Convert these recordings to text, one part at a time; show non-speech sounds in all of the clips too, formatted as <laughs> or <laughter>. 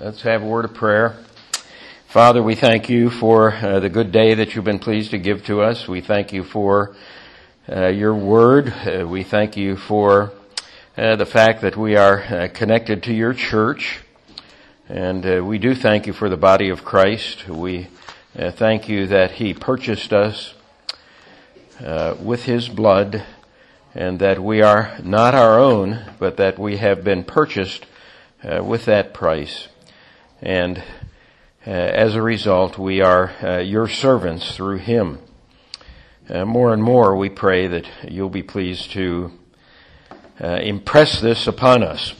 Let's have a word of prayer. Father, we thank you for uh, the good day that you've been pleased to give to us. We thank you for uh, your word. Uh, we thank you for uh, the fact that we are uh, connected to your church. And uh, we do thank you for the body of Christ. We thank you that he purchased us with his blood and that we are not our own, but that we have been purchased with that price. And uh, as a result, we are uh, your servants through him. Uh, more and more, we pray that you'll be pleased to uh, impress this upon us.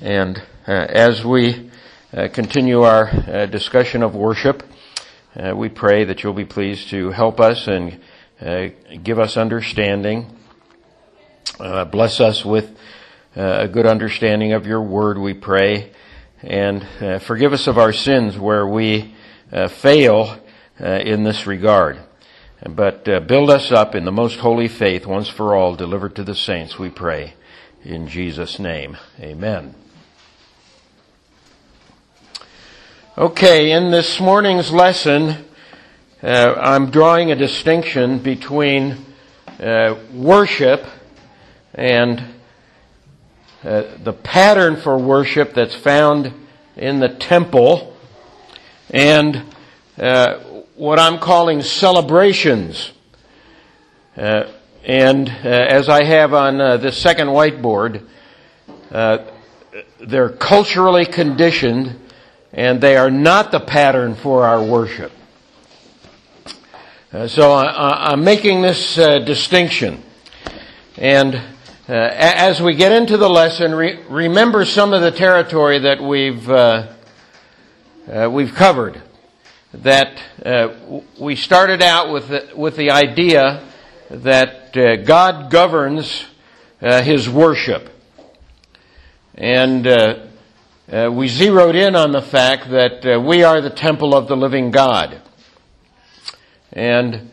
And uh, as we uh, continue our discussion of worship, we pray that you'll be pleased to help us and give us understanding. bless us with a good understanding of your word, we pray and uh, forgive us of our sins where we uh, fail uh, in this regard. But uh, build us up in the most holy faith once for all delivered to the saints, we pray. In Jesus' name, amen. Okay, in this morning's lesson, uh, I'm drawing a distinction between uh, worship and uh, the pattern for worship that's found in the temple and uh, what I'm calling celebrations. Uh, and uh, as I have on uh, this second whiteboard, they're culturally conditioned and they are not the pattern for our worship. so I, am making this distinction. And uh, as we get into the lesson, re- remember some of the territory that we've uh, uh, we've covered. That uh, we started out with the, with the idea that uh, God governs uh, His worship, and we zeroed in on the fact that we are the temple of the living God, and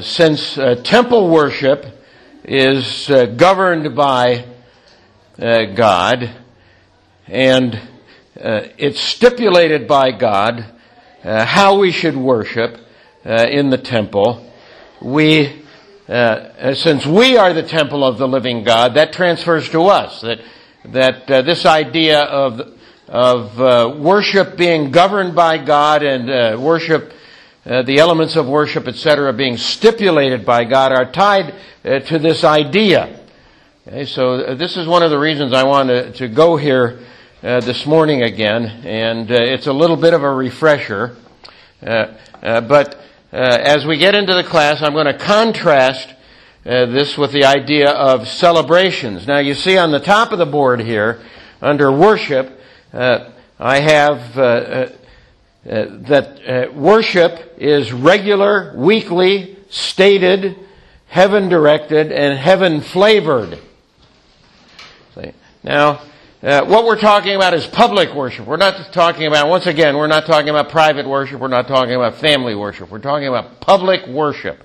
since temple worship is uh, governed by uh, God and uh, it's stipulated by God uh, how we should worship uh, in the temple. We, since we are the temple of the living God, that transfers to us. That that this idea of of worship being governed by God and worship uh, the elements of worship, etc., being stipulated by God are tied uh, to this idea. Okay, so uh, this is one of the reasons I want to, go here uh, this morning again, and uh, it's a little bit of a refresher. but as we get into the class, I'm going to contrast this with the idea of celebrations. Now, you see on the top of the board here, under worship, I have uh, that uh, worship is regular, weekly, stated, heaven directed, and heaven flavored. Now, uh, what we're talking about is public worship. We're not talking about, once again, we're not talking about private worship. We're not talking about family worship. We're talking about public worship.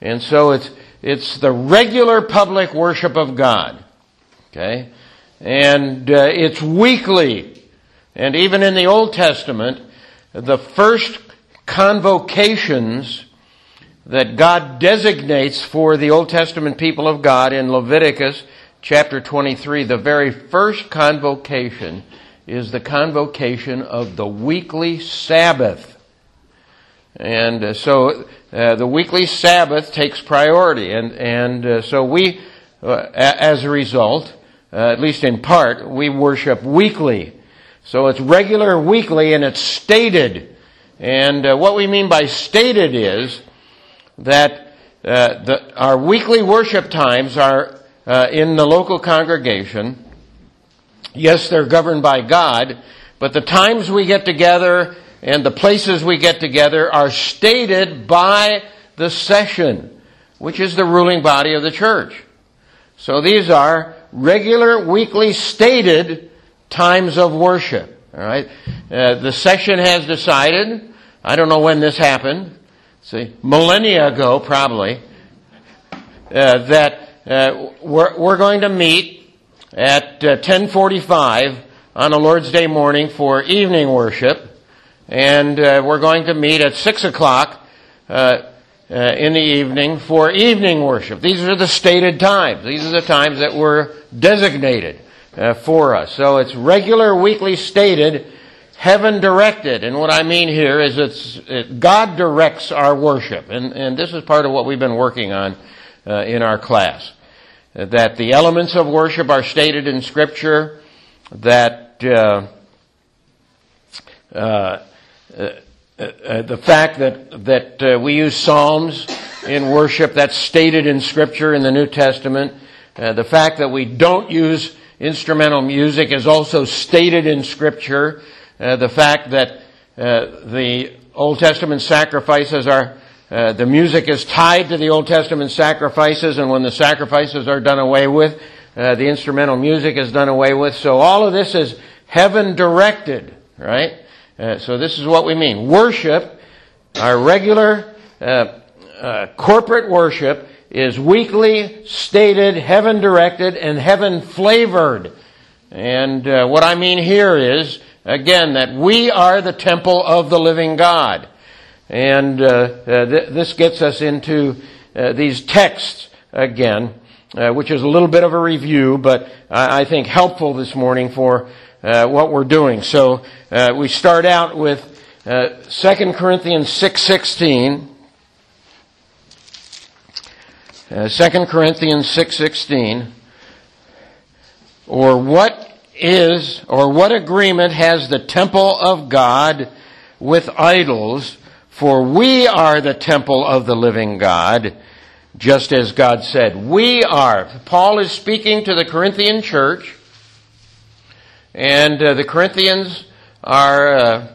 And so it's, it's the regular public worship of God. Okay? And uh, it's weekly. And even in the Old Testament, the first convocations that God designates for the Old Testament people of God in Leviticus chapter 23, the very first convocation is the convocation of the weekly Sabbath. And uh, so uh, the weekly Sabbath takes priority. And, and uh, so we, uh, as a result, uh, at least in part, we worship weekly so it's regular weekly and it's stated. And uh, what we mean by stated is that uh, the, our weekly worship times are uh, in the local congregation. Yes, they're governed by God, but the times we get together and the places we get together are stated by the session, which is the ruling body of the church. So these are regular, weekly, stated times of worship. All right, uh, the session has decided. I don't know when this happened. See, millennia ago, probably, uh, that uh, we're, we're going to meet at 10:45 uh, on a Lord's Day morning for evening worship, and uh, we're going to meet at 6 o'clock uh, uh, in the evening for evening worship. These are the stated times. These are the times that were designated uh, for us. So it's regular, weekly stated, heaven directed. And what I mean here is it's, it, God directs our worship. And, and this is part of what we've been working on uh, in our class. That the elements of worship are stated in Scripture, that uh, uh, uh, the fact that that uh, we use psalms in worship that's stated in Scripture in the New Testament. Uh, the fact that we don't use instrumental music is also stated in Scripture. Uh, the fact that uh, the Old Testament sacrifices are uh, the music is tied to the Old Testament sacrifices, and when the sacrifices are done away with, the instrumental music is done away with. So all of this is heaven directed, right? Uh, so this is what we mean. Worship, our regular uh, uh, corporate worship, is weekly, stated, heaven directed, and heaven flavored. And uh, what I mean here is, again, that we are the temple of the living God. And uh, uh, th- this gets us into these texts again, which is a little bit of a review, but I, I think helpful this morning for uh, what we're doing. So uh, we start out with uh, 2 Corinthians 6.16. Uh, 2 Corinthians 6.16. Or what is, or what agreement has the temple of God with idols? For we are the temple of the living God, just as God said. We are. Paul is speaking to the Corinthian church and uh, the Corinthians are uh,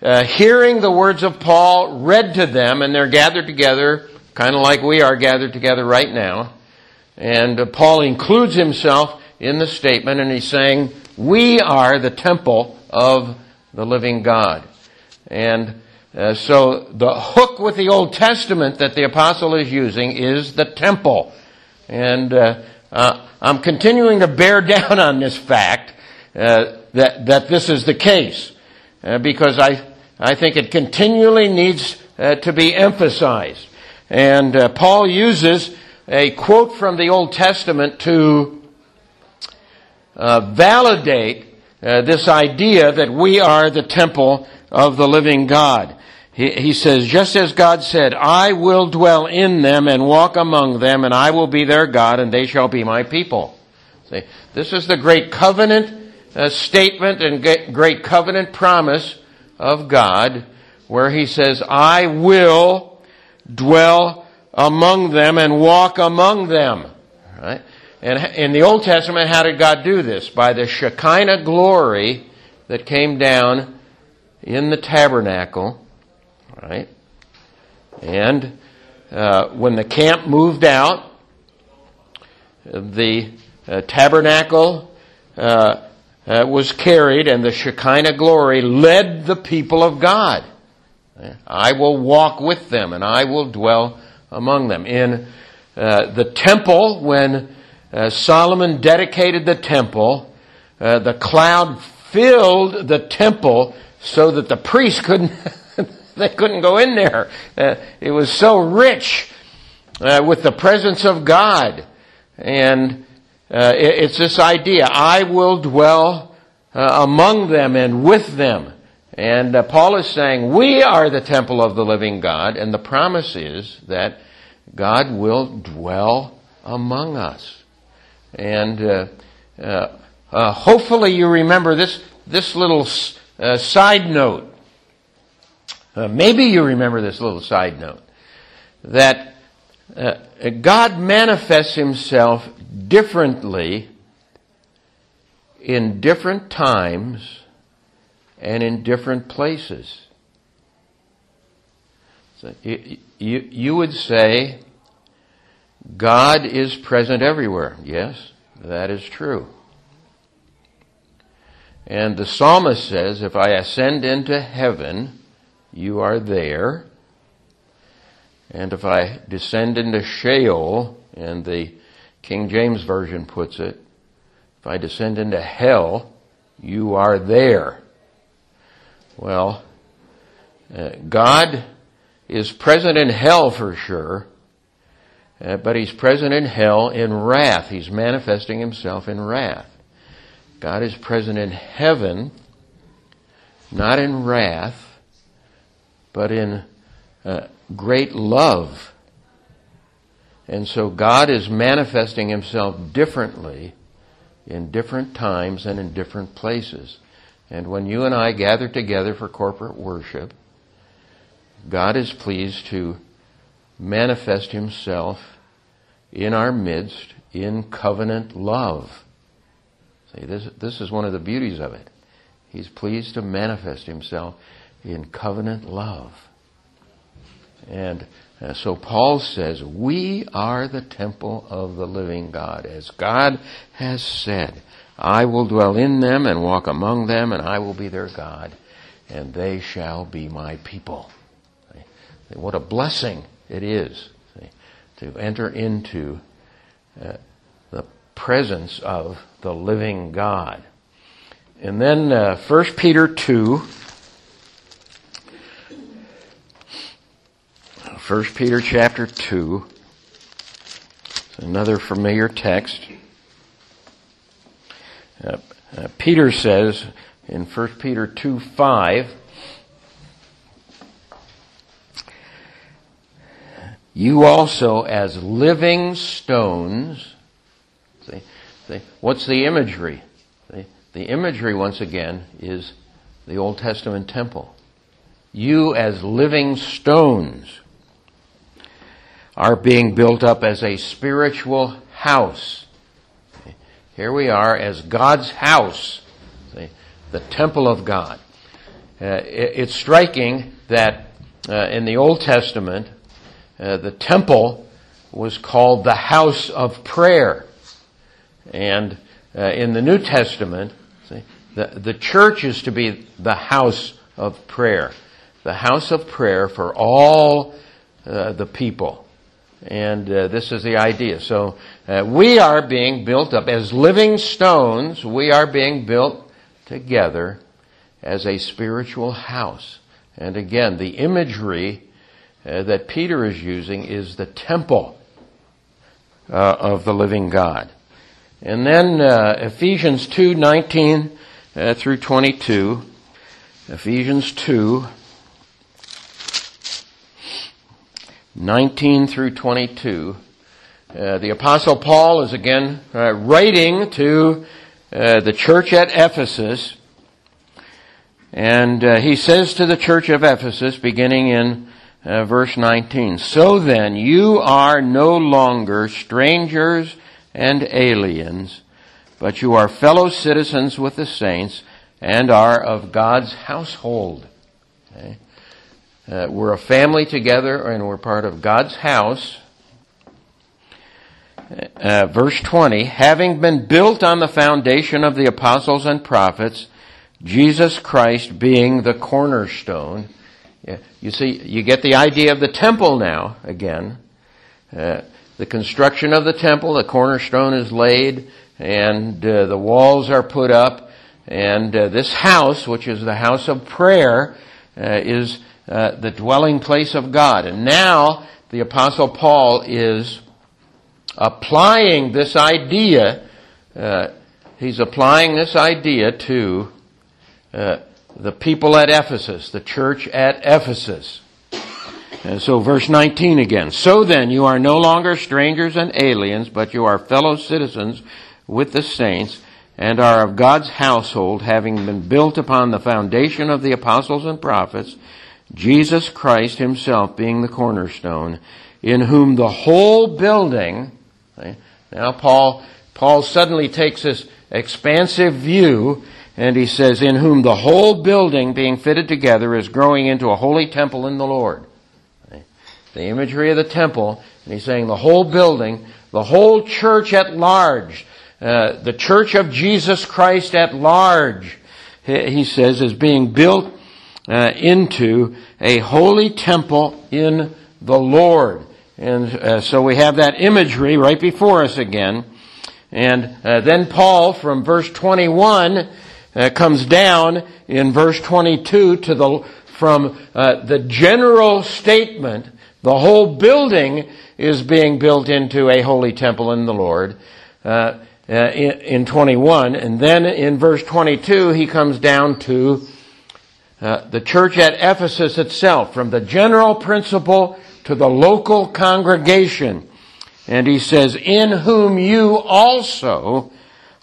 uh, hearing the words of Paul read to them, and they're gathered together, kind of like we are gathered together right now. And uh, Paul includes himself in the statement, and he's saying, We are the temple of the living God. And uh, so the hook with the Old Testament that the apostle is using is the temple. And uh, I'm continuing to bear <laughs> down on this fact uh, that, that this is the case. Uh, because I, I think it continually needs uh, to be emphasized. And uh, Paul uses a quote from the Old Testament to uh, validate this idea that we are the temple of the living God. He, he says, just as God said, I will dwell in them and walk among them, and I will be their God, and they shall be my people. See, this is the great covenant a statement and great covenant promise of God where he says, I will dwell among them and walk among them. Right? And in the Old Testament, how did God do this? By the Shekinah glory that came down in the tabernacle, right? And uh, when the camp moved out, the uh, tabernacle uh, uh, was carried and the Shekinah glory led the people of God. I will walk with them and I will dwell among them. In uh, the temple, when uh, Solomon dedicated the temple, uh, the cloud filled the temple so that the priests couldn't, <laughs> they couldn't go in there. Uh, it was so rich uh, with the presence of God. And uh, it, it's this idea I will dwell among them and with them. And uh, Paul is saying, We are the temple of the living God, and the promise is that God will dwell among us. And uh, uh, uh hopefully you remember this, this little side note. maybe you remember this little side note. That God manifests himself differently in different times and in different places. So you, you, you would say God is present everywhere. Yes, that is true. And the psalmist says, If I ascend into heaven, you are there. And if I descend into Sheol, and the King James Version puts it, if I descend into hell, You are there. Well, uh, God is present in hell for sure, uh, but he's present in hell in wrath. He's manifesting himself in wrath. God is present in heaven, not in wrath, but in uh, great love. And so God is manifesting himself differently in different times and in different places. And when you and I gather together for corporate worship, God is pleased to manifest himself in our midst in covenant love. See, this, this is one of the beauties of it. He's pleased to manifest himself in covenant love. And uh, so Paul says, we are the temple of the living God. As God has said, I will dwell in them and walk among them and I will be their God and they shall be my people. What a blessing it is to enter into uh, the presence of the living God. And then uh, 1 Peter 2, 1 Peter chapter 2. It's another familiar text. Uh, uh, Peter says in 1 Peter 2 5, You also as living stones, see, see what's the imagery? The imagery once again is the Old Testament temple. You as living stones are being built up as a spiritual house. Here we are as God's house, the temple of God. Uh, it's striking that uh, in the Old Testament, uh, the temple was called the house of prayer. And uh, in the New Testament, see, the, the church is to be the house of prayer. The house of prayer for all uh, the people. And uh, this is the idea. So uh, we are being built up as living stones. We are being built together as a spiritual house. And again, the imagery uh, that Peter is using is the temple uh, of the living God. And then uh, Ephesians 2 19 uh, through 22. Ephesians 2 19 through 22. Uh, the apostle Paul is again uh, writing to uh, the church at Ephesus. And uh, he says to the church of Ephesus, beginning in uh, verse 19, So then you are no longer strangers and aliens, but you are fellow citizens with the saints and are of God's household. Okay? Uh, we're a family together and we're part of God's house. Uh, verse 20, having been built on the foundation of the apostles and prophets, Jesus Christ being the cornerstone. You see, you get the idea of the temple now, again. Uh, the construction of the temple, the cornerstone is laid, and uh, the walls are put up, and uh, this house, which is the house of prayer, uh, is uh, the dwelling place of God. And now the apostle Paul is applying this idea, uh, he's applying this idea to uh, the people at Ephesus, the church at Ephesus. And so verse 19 again. So then you are no longer strangers and aliens, but you are fellow citizens with the saints and are of God's household, having been built upon the foundation of the apostles and prophets, Jesus Christ himself being the cornerstone, in whom the whole building, now Paul, Paul suddenly takes this expansive view and he says, in whom the whole building being fitted together is growing into a holy temple in the Lord. The imagery of the temple, and he's saying the whole building, the whole church at large, uh, the church of Jesus Christ at large, he says, is being built uh, into a holy temple in the Lord. And uh, so we have that imagery right before us again. And uh, then Paul, from verse 21, uh, comes down in verse 22 to the, from uh, the general statement, the whole building is being built into a holy temple in the Lord. Uh, uh, in, in, 21. And then in verse 22, he comes down to uh, the church at Ephesus itself, from the general principle to the local congregation. And he says, in whom you also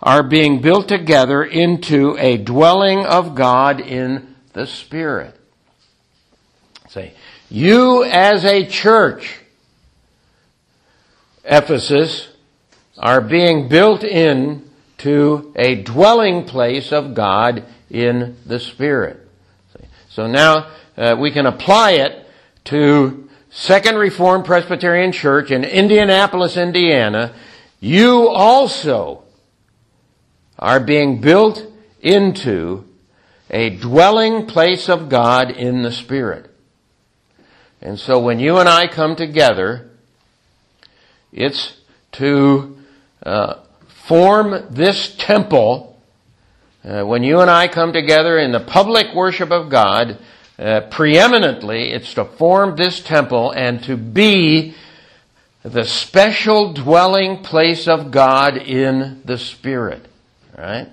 are being built together into a dwelling of God in the Spirit. Say, you as a church, Ephesus, are being built in to a dwelling place of God in the Spirit. So now uh, we can apply it to Second Reformed Presbyterian Church in Indianapolis, Indiana. You also are being built into a dwelling place of God in the Spirit. And so when you and I come together, it's to uh, form this temple, uh, when you and I come together in the public worship of God, uh, preeminently, it's to form this temple and to be the special dwelling place of God in the Spirit. Right?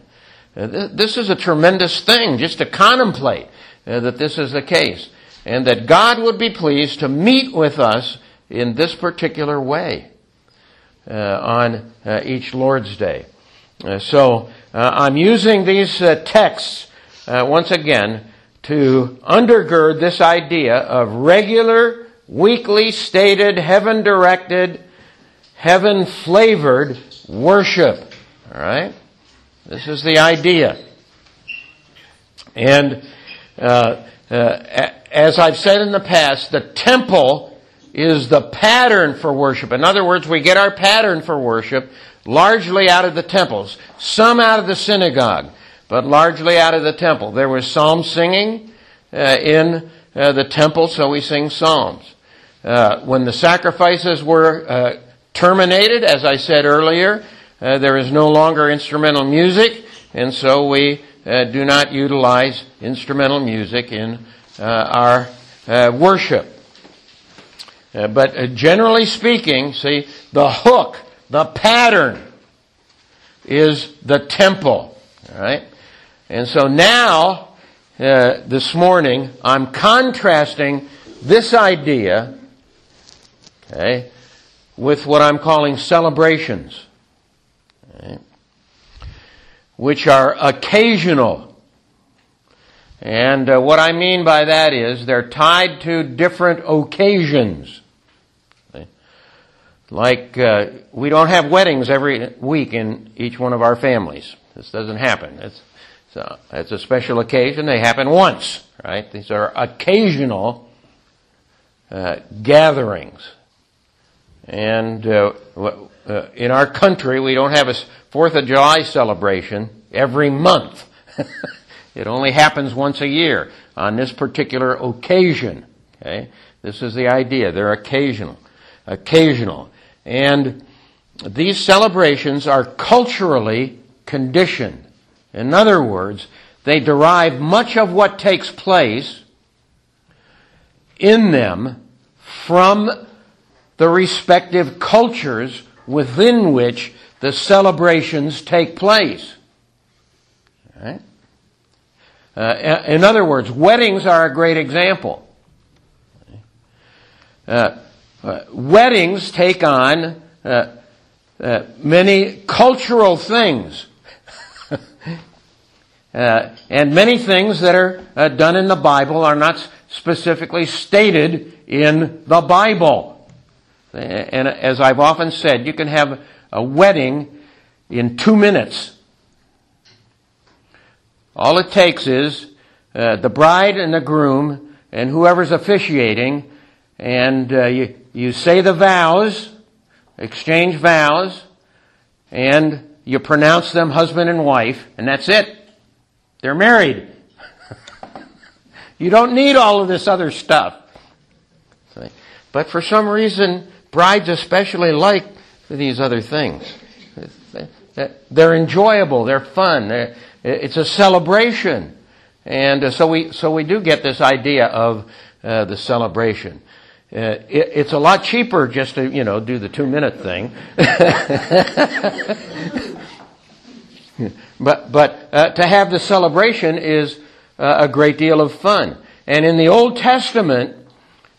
Uh, this is a tremendous thing just to contemplate uh, that this is the case. And that God would be pleased to meet with us in this particular way uh, on uh, each Lord's Day. Uh, I'm using these texts once again to undergird this idea of regular, weekly stated, heaven directed, heaven flavored worship. Alright? This is the idea. And uh, uh, as I've said in the past, the temple is the pattern for worship. In other words, we get our pattern for worship largely out of the temples, some out of the synagogue, but largely out of the temple. There was psalm singing uh, in uh, the temple, so we sing psalms. Uh, when the sacrifices were uh, terminated, as I said earlier, uh, there is no longer instrumental music, and so we uh, do not utilize instrumental music in our worship. But generally speaking, see, the hook, the pattern is the temple. Alright? And so now, uh, this morning, I'm contrasting this idea, okay, with what I'm calling celebrations. Which are occasional and uh, what I mean by that is they're tied to different occasions. Like, uh, we don't have weddings every week in each one of our families. This doesn't happen. It's, so it's a special occasion. They happen once, right? These are occasional uh, gatherings. And uh, uh, in our country, we don't have a Fourth of July celebration every month. <laughs> It only happens once a year on this particular occasion. Okay? This is the idea. They're occasional. Occasional. And these celebrations are culturally conditioned. In other words, they derive much of what takes place in them from the respective cultures within which the celebrations take place. Right? Uh, in other words, weddings are a great example. Uh, uh, weddings take on uh, uh, many cultural things. <laughs> Uh, and many things that are done in the Bible are not specifically stated in the Bible. And as I've often said, you can have a wedding in two minutes. All it takes is uh, the bride and the groom and whoever's officiating, and uh, you, you say the vows, exchange vows, and you pronounce them husband and wife, and that's it. They're married. <laughs> you don't need all of this other stuff. But for some reason, brides especially like these other things. They're enjoyable, they're fun, It's a celebration. And uh, so we, so we do get this idea of uh, the celebration. Uh, it, it's a lot cheaper just to, you know, do the two minute thing. <laughs> but, but uh, to have the celebration is uh, a great deal of fun. And in the Old Testament,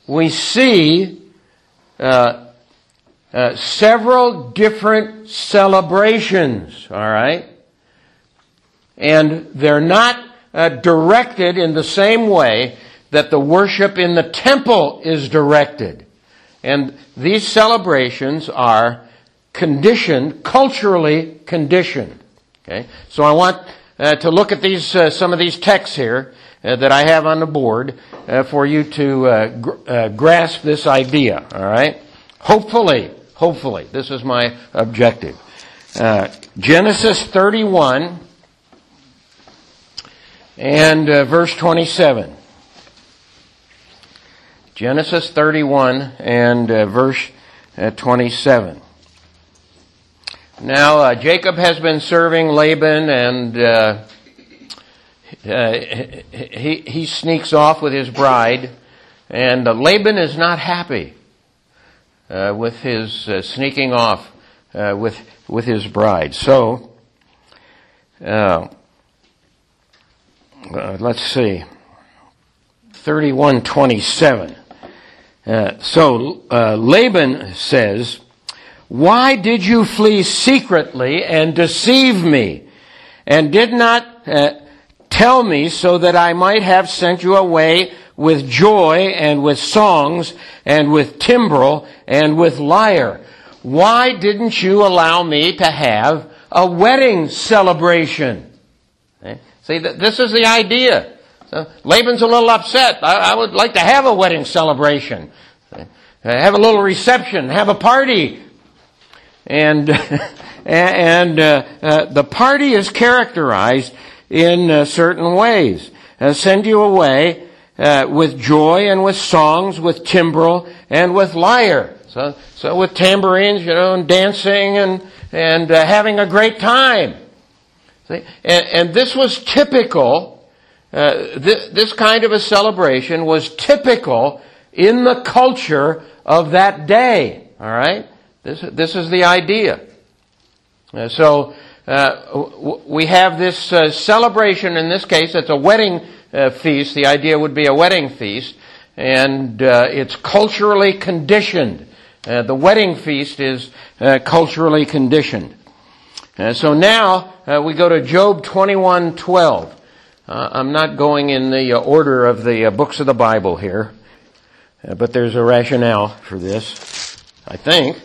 we see uh, uh, several different celebrations, all right? And they're not uh, directed in the same way that the worship in the temple is directed. And these celebrations are conditioned, culturally conditioned. Okay? So I want uh, to look at these, uh, some of these texts here uh, that I have on the board uh, for you to uh, gr- grasp this idea. All right? Hopefully, hopefully, this is my objective. Genesis 31 and verse 27. Genesis 31 and verse 27. Now, uh, Jacob has been serving Laban and uh, uh, he, he sneaks off with his bride, and uh, Laban is not happy uh, with his uh, sneaking off with, with his bride. So, let's see. 3127. Uh, so, uh, Laban says, why did you flee secretly and deceive me? And did not uh, tell me so that I might have sent you away with joy and with songs and with timbrel and with lyre. Why didn't you allow me to have a wedding celebration? Okay. See, this is the idea. So Laban's a little upset. I, I, would like to have a wedding celebration. Have a little reception, have a party, and <laughs> and uh, uh, the party is characterized in uh, certain ways. Uh, send you away uh, with joy and with songs, with timbrel and with lyre. So, so with tambourines, you know, and dancing and and uh, having a great time. See? And, and this was typical. Th- this kind of a celebration was typical in the culture of that day. All right. This, this is the idea. Uh, so, uh, w- we have this uh, celebration, in this case, it's a wedding uh, feast. The idea would be a wedding feast, and uh, it's culturally conditioned. Uh, the wedding feast is culturally conditioned. so now we go to Job 21:12. I'm not going in the order of the books of the Bible here, but there's a rationale for this, I think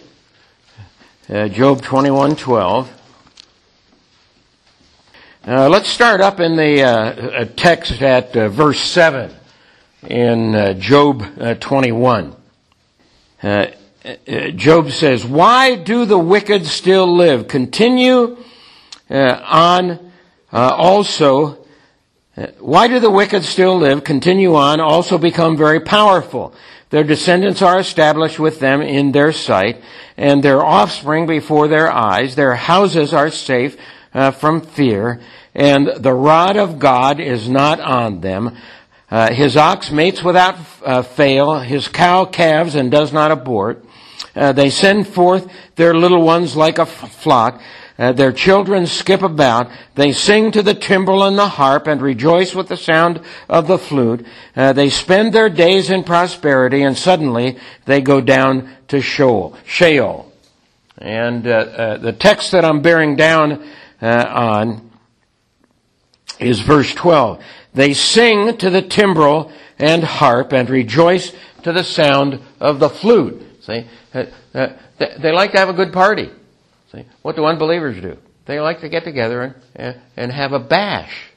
uh, Job 21:12. Uh, let's start up in the uh, text at uh, verse 7 in uh, Job uh, 21. Job says, Why do the wicked still live? Continue on also. Why do the wicked still live? Continue on, also become very powerful. Their descendants are established with them in their sight, and their offspring before their eyes. Their houses are safe uh, from fear, and the rod of God is not on them. Uh, his ox mates without uh, fail, his cow calves and does not abort. Uh, they send forth their little ones like a flock. Uh, their children skip about. They sing to the timbrel and the harp and rejoice with the sound of the flute. Uh, they spend their days in prosperity and suddenly they go down to Sheol. Sheol. And uh, uh the text that I'm bearing down uh, on is verse 12. They sing to the timbrel and harp and rejoice to the sound of the flute. See, uh, they like to have a good party. See? What do unbelievers do? They like to get together and, and have a bash.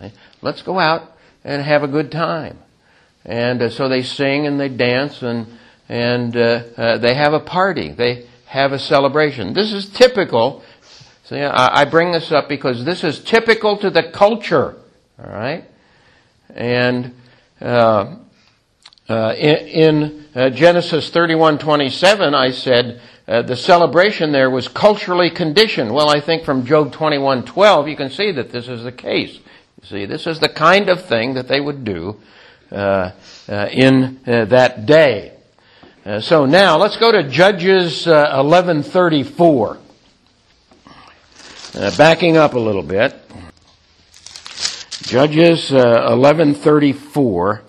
See? Let's go out and have a good time. And uh, so they sing and they dance and, and uh, uh, they have a party. They have a celebration. This is typical. See, I, I bring this up because this is typical to the culture. All right? And uh, uh, in, in uh, Genesis 31:27, I said uh, the celebration there was culturally conditioned. Well, I think from Job 21:12 you can see that this is the case. You see, this is the kind of thing that they would do uh, uh, in uh, that day. Uh, so now let's go to Judges 11:34. Uh, backing up a little bit. Judges 11:34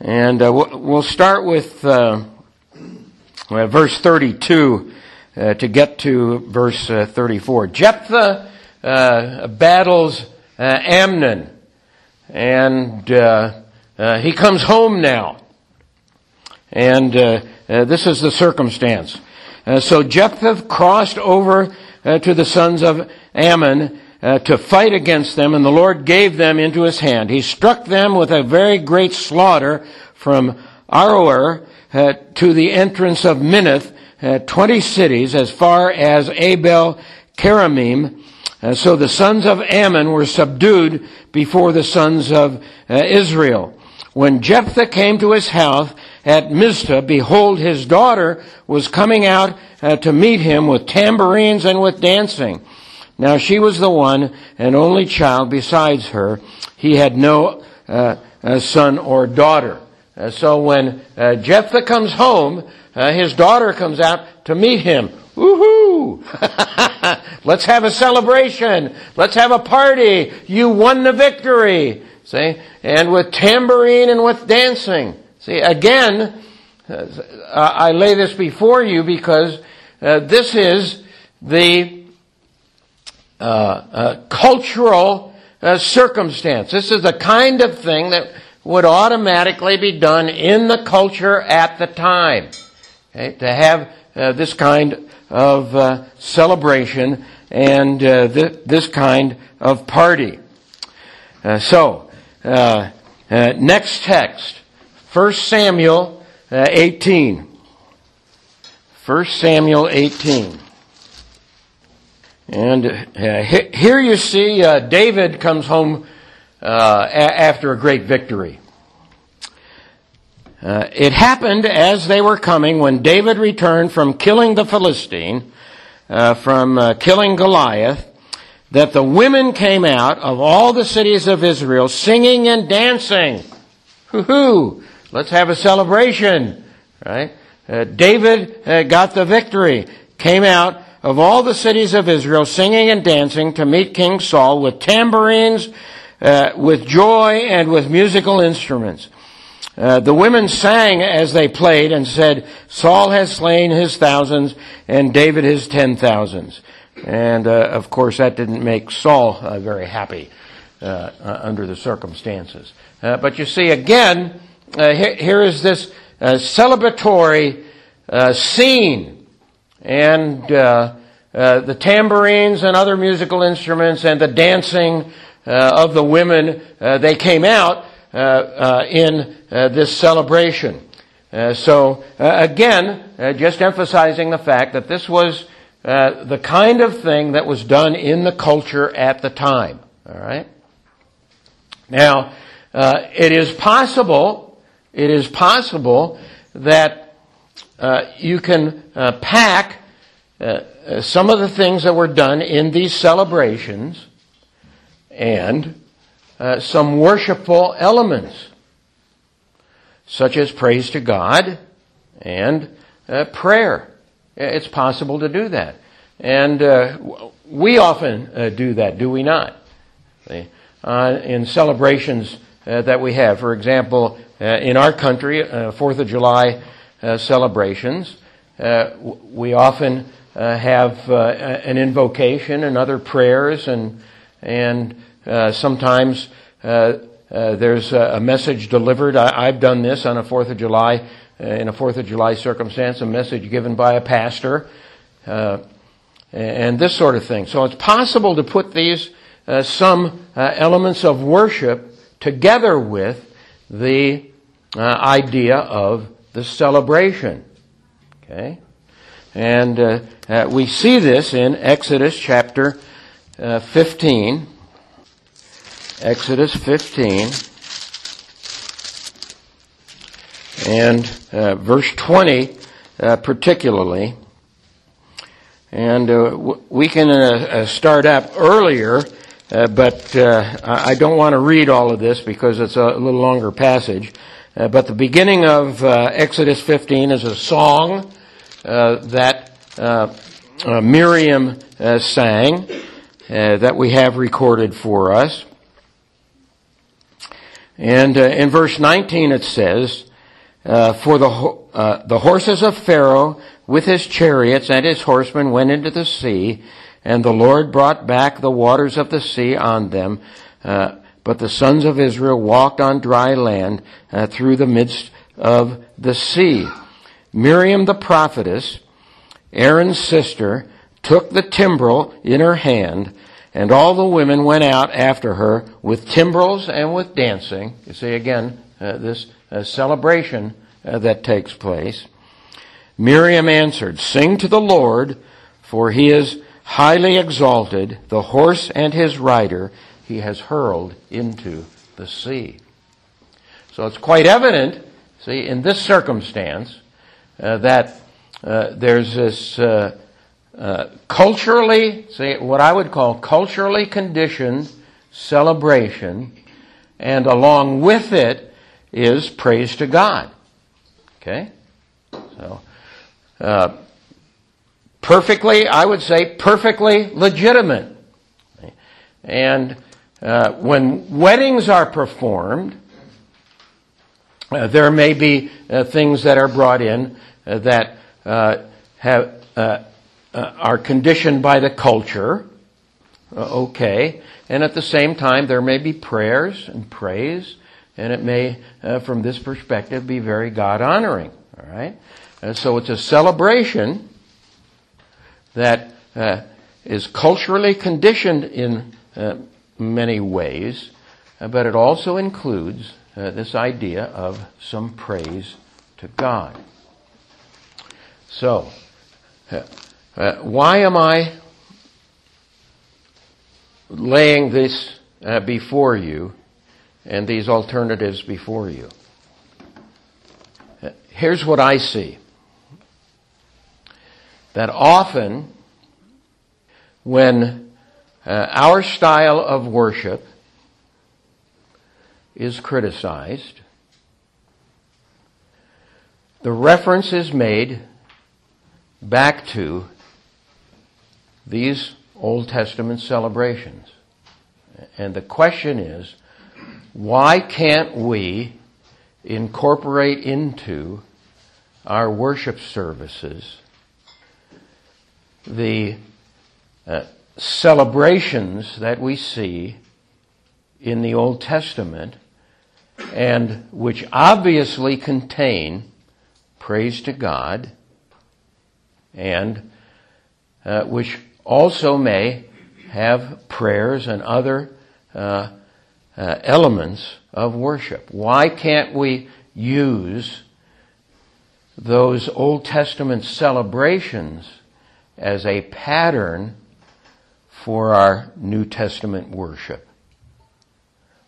and we'll start with uh, verse 32 uh, to get to verse uh, 34. Jephthah uh, battles uh, Ammon, and he comes home now. And this is the circumstance. so Jephthah crossed over to the sons of Ammon uh, to fight against them, and the Lord gave them into his hand. He struck them with a very great slaughter from Aroer uh, to the entrance of Minnith, uh, 20 cities as far as Abel Keramim. Uh, so the sons of Ammon were subdued before the sons of uh, Israel. When Jephthah came to his house at Mizpah, behold, his daughter was coming out uh, to meet him with tambourines and with dancing. Now she was the one and only child besides her. He had no uh, son or daughter. Uh, so when uh, Jephthah comes home, uh, his daughter comes out to meet him. Woohoo! <laughs> Let's have a celebration. Let's have a party. You won the victory. See? And with tambourine and with dancing. See, again, uh, I lay this before you because uh, this is the uh, cultural circumstance. This is the kind of thing that would automatically be done in the culture at the time. Okay? To have uh, this kind of uh, celebration and uh, th- this kind of party. Uh, so, uh, uh, next text, 1 Samuel 18. 1 Samuel 18. And here you see David comes home uh, after a great victory. Uh, it happened as they were coming when David returned from killing the Philistine, uh, from uh, killing Goliath, that the women came out of all the cities of Israel singing and dancing. Hoo-hoo! Let's have a celebration, right? Uh, David uh, got the victory, came out of all the cities of Israel singing and dancing to meet King Saul with tambourines uh, with joy and with musical instruments. Uh, the women sang as they played and said, Saul has slain his thousands and David his ten thousands. And uh, of course, that didn't make Saul uh, very happy uh, uh, under the circumstances. but you see, again, here, here is this celebratory scene, and the tambourines and other musical instruments and the dancing uh, Uh, of the women, uh, they came out uh, uh in uh, this celebration. so again, just emphasizing the fact that this was the kind of thing that was done in the culture at the time. All right. Now, it is possible. It is possible that you can pack some of the things that were done in these celebrations and uh, some worshipful elements, such as praise to God and uh, prayer. It's possible to do that. And uh, we often uh, do that, do we not? Uh, in celebrations uh, that we have. For example, in our country, Fourth of July celebrations, we often have an invocation and other prayers and and uh, sometimes uh, uh, there's a, message delivered. I, have done this on a Fourth of July, uh, in a Fourth of July circumstance, a message given by a pastor, uh, and this sort of thing. So it's possible to put these uh, some elements of worship together with the idea of the celebration. Okay, and we see this in Exodus chapter uh, 15, Exodus 15, and uh, verse 20 uh, particularly. And uh, we can uh, start up earlier, but uh, I don't want to read all of this because it's a little longer passage. But the beginning of Exodus 15 is a song that Miriam sang that we have recorded for us. And in verse 19 it says, For the, the horses of Pharaoh with his chariots and his horsemen went into the sea, and the Lord brought back the waters of the sea on them. Uh, but the sons of Israel walked on dry land uh, through the midst of the sea. Miriam the prophetess, Aaron's sister, took the timbrel in her hand, and all the women went out after her with timbrels and with dancing. You see again uh, this uh, celebration uh, that takes place. Miriam answered, Sing to the Lord, for he is highly exalted. The horse and his rider he has hurled into the sea. So it's quite evident, see, in this circumstance, uh, that uh, there's this uh, culturally, see, what I would call culturally conditioned celebration, and along with it is praise to God. Okay? So, uh, perfectly, I would say, perfectly legitimate. And uh, when weddings are performed, uh, there may be uh, things that are brought in uh, that have are conditioned by the culture. okay, and at the same time, there may be prayers and praise, and it may, from this perspective, be very God honoring. All right. And so it's a celebration that uh, is culturally conditioned in uh, many ways, uh, but it also includes uh, this idea of some praise to God. So, uh, uh, why am I laying this before you and these alternatives before you? Here's what I see that often when uh, our style of worship is criticized, the reference is made back to these Old Testament celebrations. And the question is, why can't we incorporate into our worship services the uh, celebrations that we see in the Old Testament and which obviously contain praise to God and uh, which also may have prayers and other uh, uh, elements of worship. Why can't we use those Old Testament celebrations as a pattern for our New Testament worship.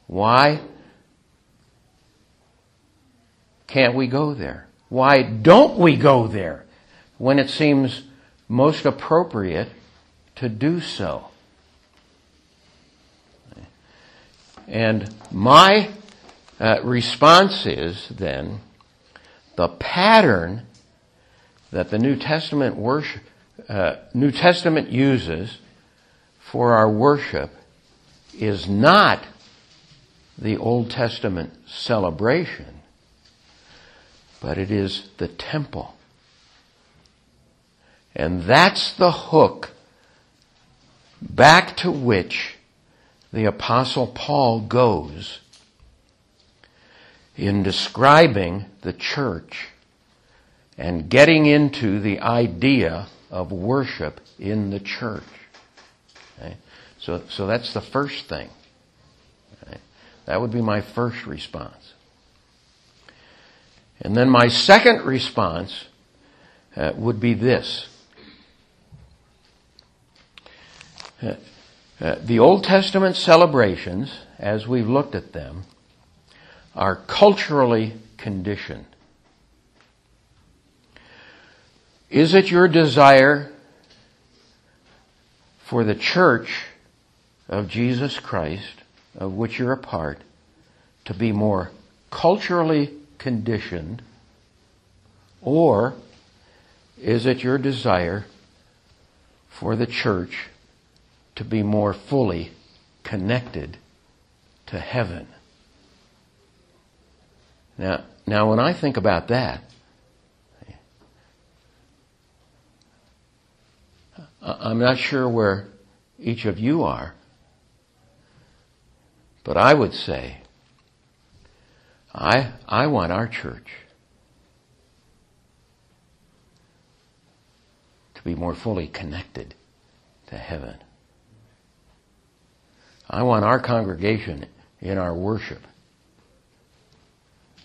Why can't we go there? Why don't we go there when it seems most appropriate to do so? And my uh, response is then the pattern that the New Testament worship uh, New Testament uses for our worship is not the Old Testament celebration, but it is the temple. And that's the hook back to which the apostle Paul goes in describing the church and getting into the idea of worship in the church. Okay? So, so that's the first thing. Okay? That would be my first response. And then my second response uh, would be this. Uh, uh, the Old Testament celebrations, as we've looked at them, are culturally conditioned. Is it your desire for the church of Jesus Christ, of which you're a part, to be more culturally conditioned, or is it your desire for the church to be more fully connected to heaven? Now, now when I think about that, I'm not sure where each of you are, but I would say, I, I want our church to be more fully connected to heaven. I want our congregation in our worship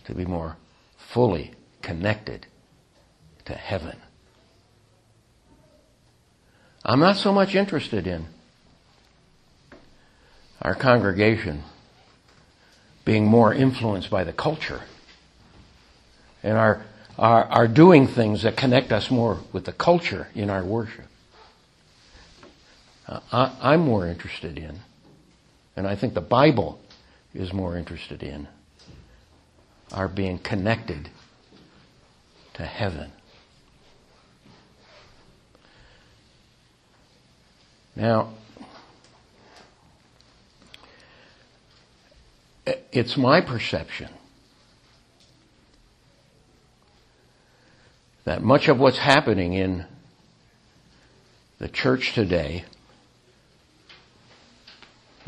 to be more fully connected to heaven. I'm not so much interested in our congregation being more influenced by the culture and our, our doing things that connect us more with the culture in our worship. Uh, I, I'm more interested in, and I think the Bible is more interested in, our being connected to heaven. Now, it's my perception that much of what's happening in the church today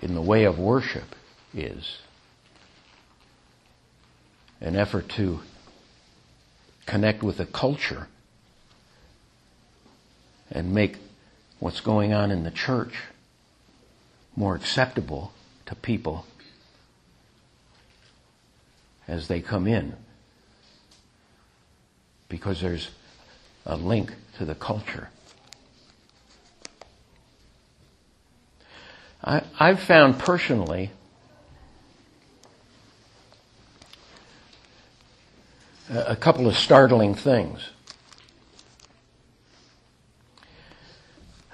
in the way of worship is an effort to connect with the culture and make what's going on in the church more acceptable to people as they come in because there's a link to the culture. I, have found personally a, a couple of startling things.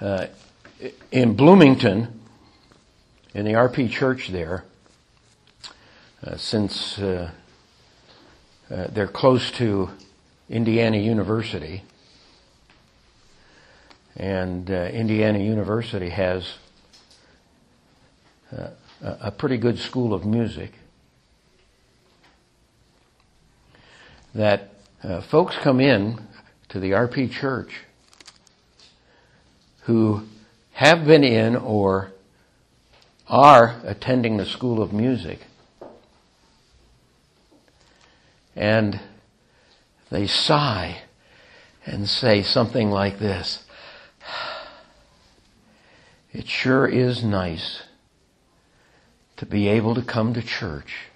Uh, in Bloomington, in the RP church there, uh, since uh, uh, they're close to Indiana University, and uh, Indiana University has uh, a pretty good school of music. That folks come in to the RP church who have been in or are attending the School of Music. And they sigh and say something like this. It sure is nice to be able to come to church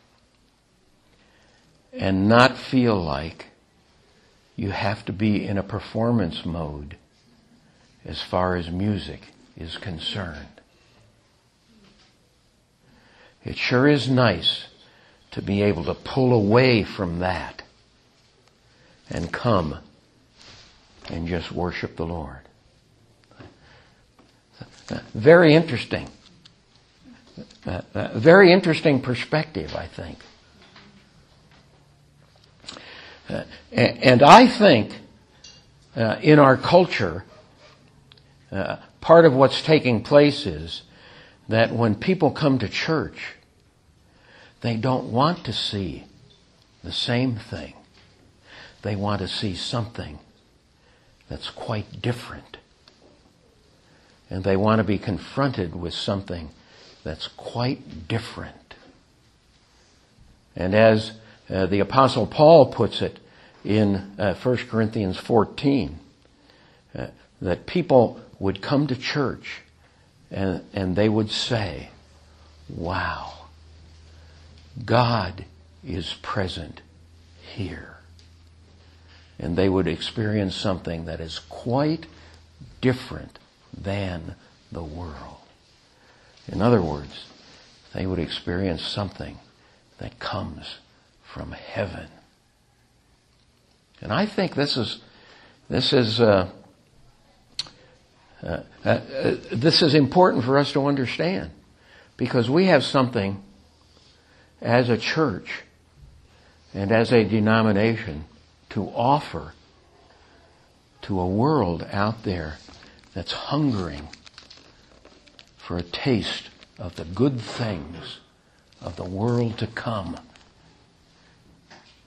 and not feel like you have to be in a performance mode as far as music is concerned. It sure is nice to be able to pull away from that and come and just worship the Lord. Very interesting. Very interesting perspective, I think. Uh, and I think uh, in our culture, uh, part of what's taking place is that when people come to church, they don't want to see the same thing. They want to see something that's quite different. And they want to be confronted with something that's quite different. And as uh, the apostle Paul puts it in uh, 1 Corinthians 14, uh, that people would come to church and, and they would say, wow, God is present here. And they would experience something that is quite different than the world. In other words, they would experience something that comes from heaven. And I think this is, this is, uh, Uh, uh, uh, this is important for us to understand because we have something as a church and as a denomination to offer to a world out there that's hungering for a taste of the good things of the world to come.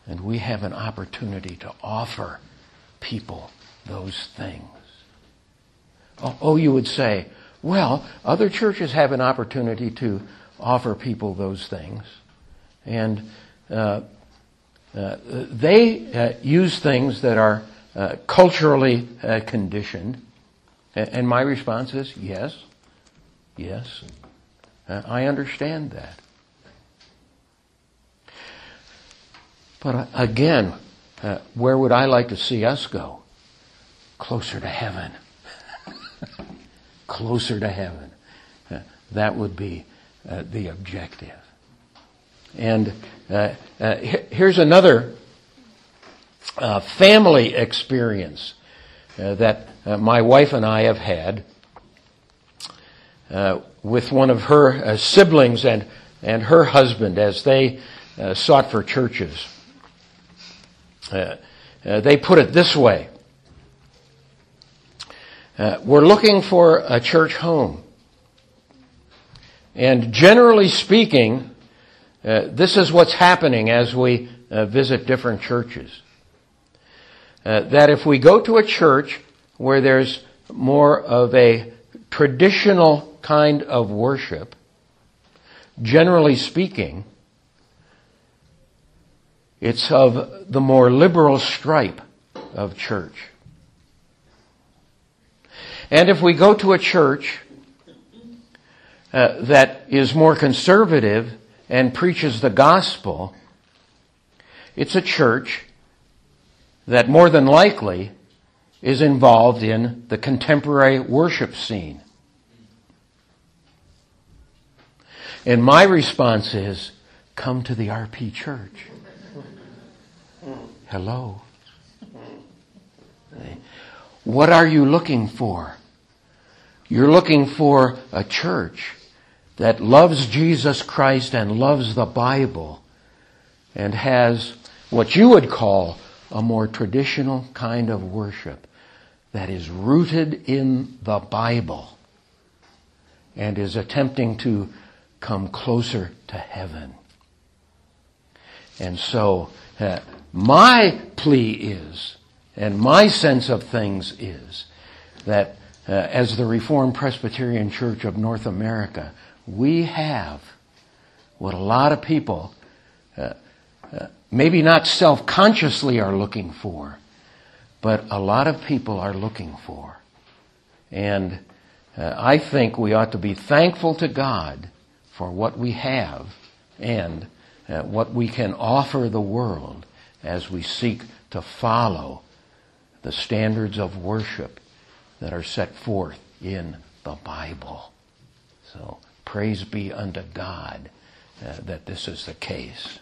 And we have an opportunity to offer people those things. Oh, oh, you would say, well, other churches have an opportunity to offer people those things. And uh, uh, they uh, use things that are uh, culturally uh, conditioned. And my response is yes, yes. Uh, I understand that. But again, where would I like to see us go? Closer to heaven. <laughs> Closer to heaven. that would be the objective. And uh, uh, here's another uh, family experience uh, that uh, my wife and I have had uh, with one of her siblings and, and her husband as they sought for churches. they put it this way. we're looking for a church home. And generally speaking, uh, this is what's happening as we uh, visit different churches. Uh, that if we go to a church where there's more of a traditional kind of worship, generally speaking, it's of the more liberal stripe of church. And if we go to a church uh, that is more conservative and preaches the gospel, it's a church that more than likely is involved in the contemporary worship scene. And my response is, come to the RP church. Hello. What are you looking for? You're looking for a church that loves Jesus Christ and loves the Bible and has what you would call a more traditional kind of worship that is rooted in the Bible and is attempting to come closer to heaven. And so, uh, my plea is, and my sense of things is, that uh, as the Reformed Presbyterian Church of North America, we have what a lot of people, uh, uh, maybe not self-consciously are looking for, but a lot of people are looking for. And uh, I think we ought to be thankful to God for what we have and uh, what we can offer the world as we seek to follow the standards of worship that are set forth in the Bible. So Praise be unto God uh, that this is the case.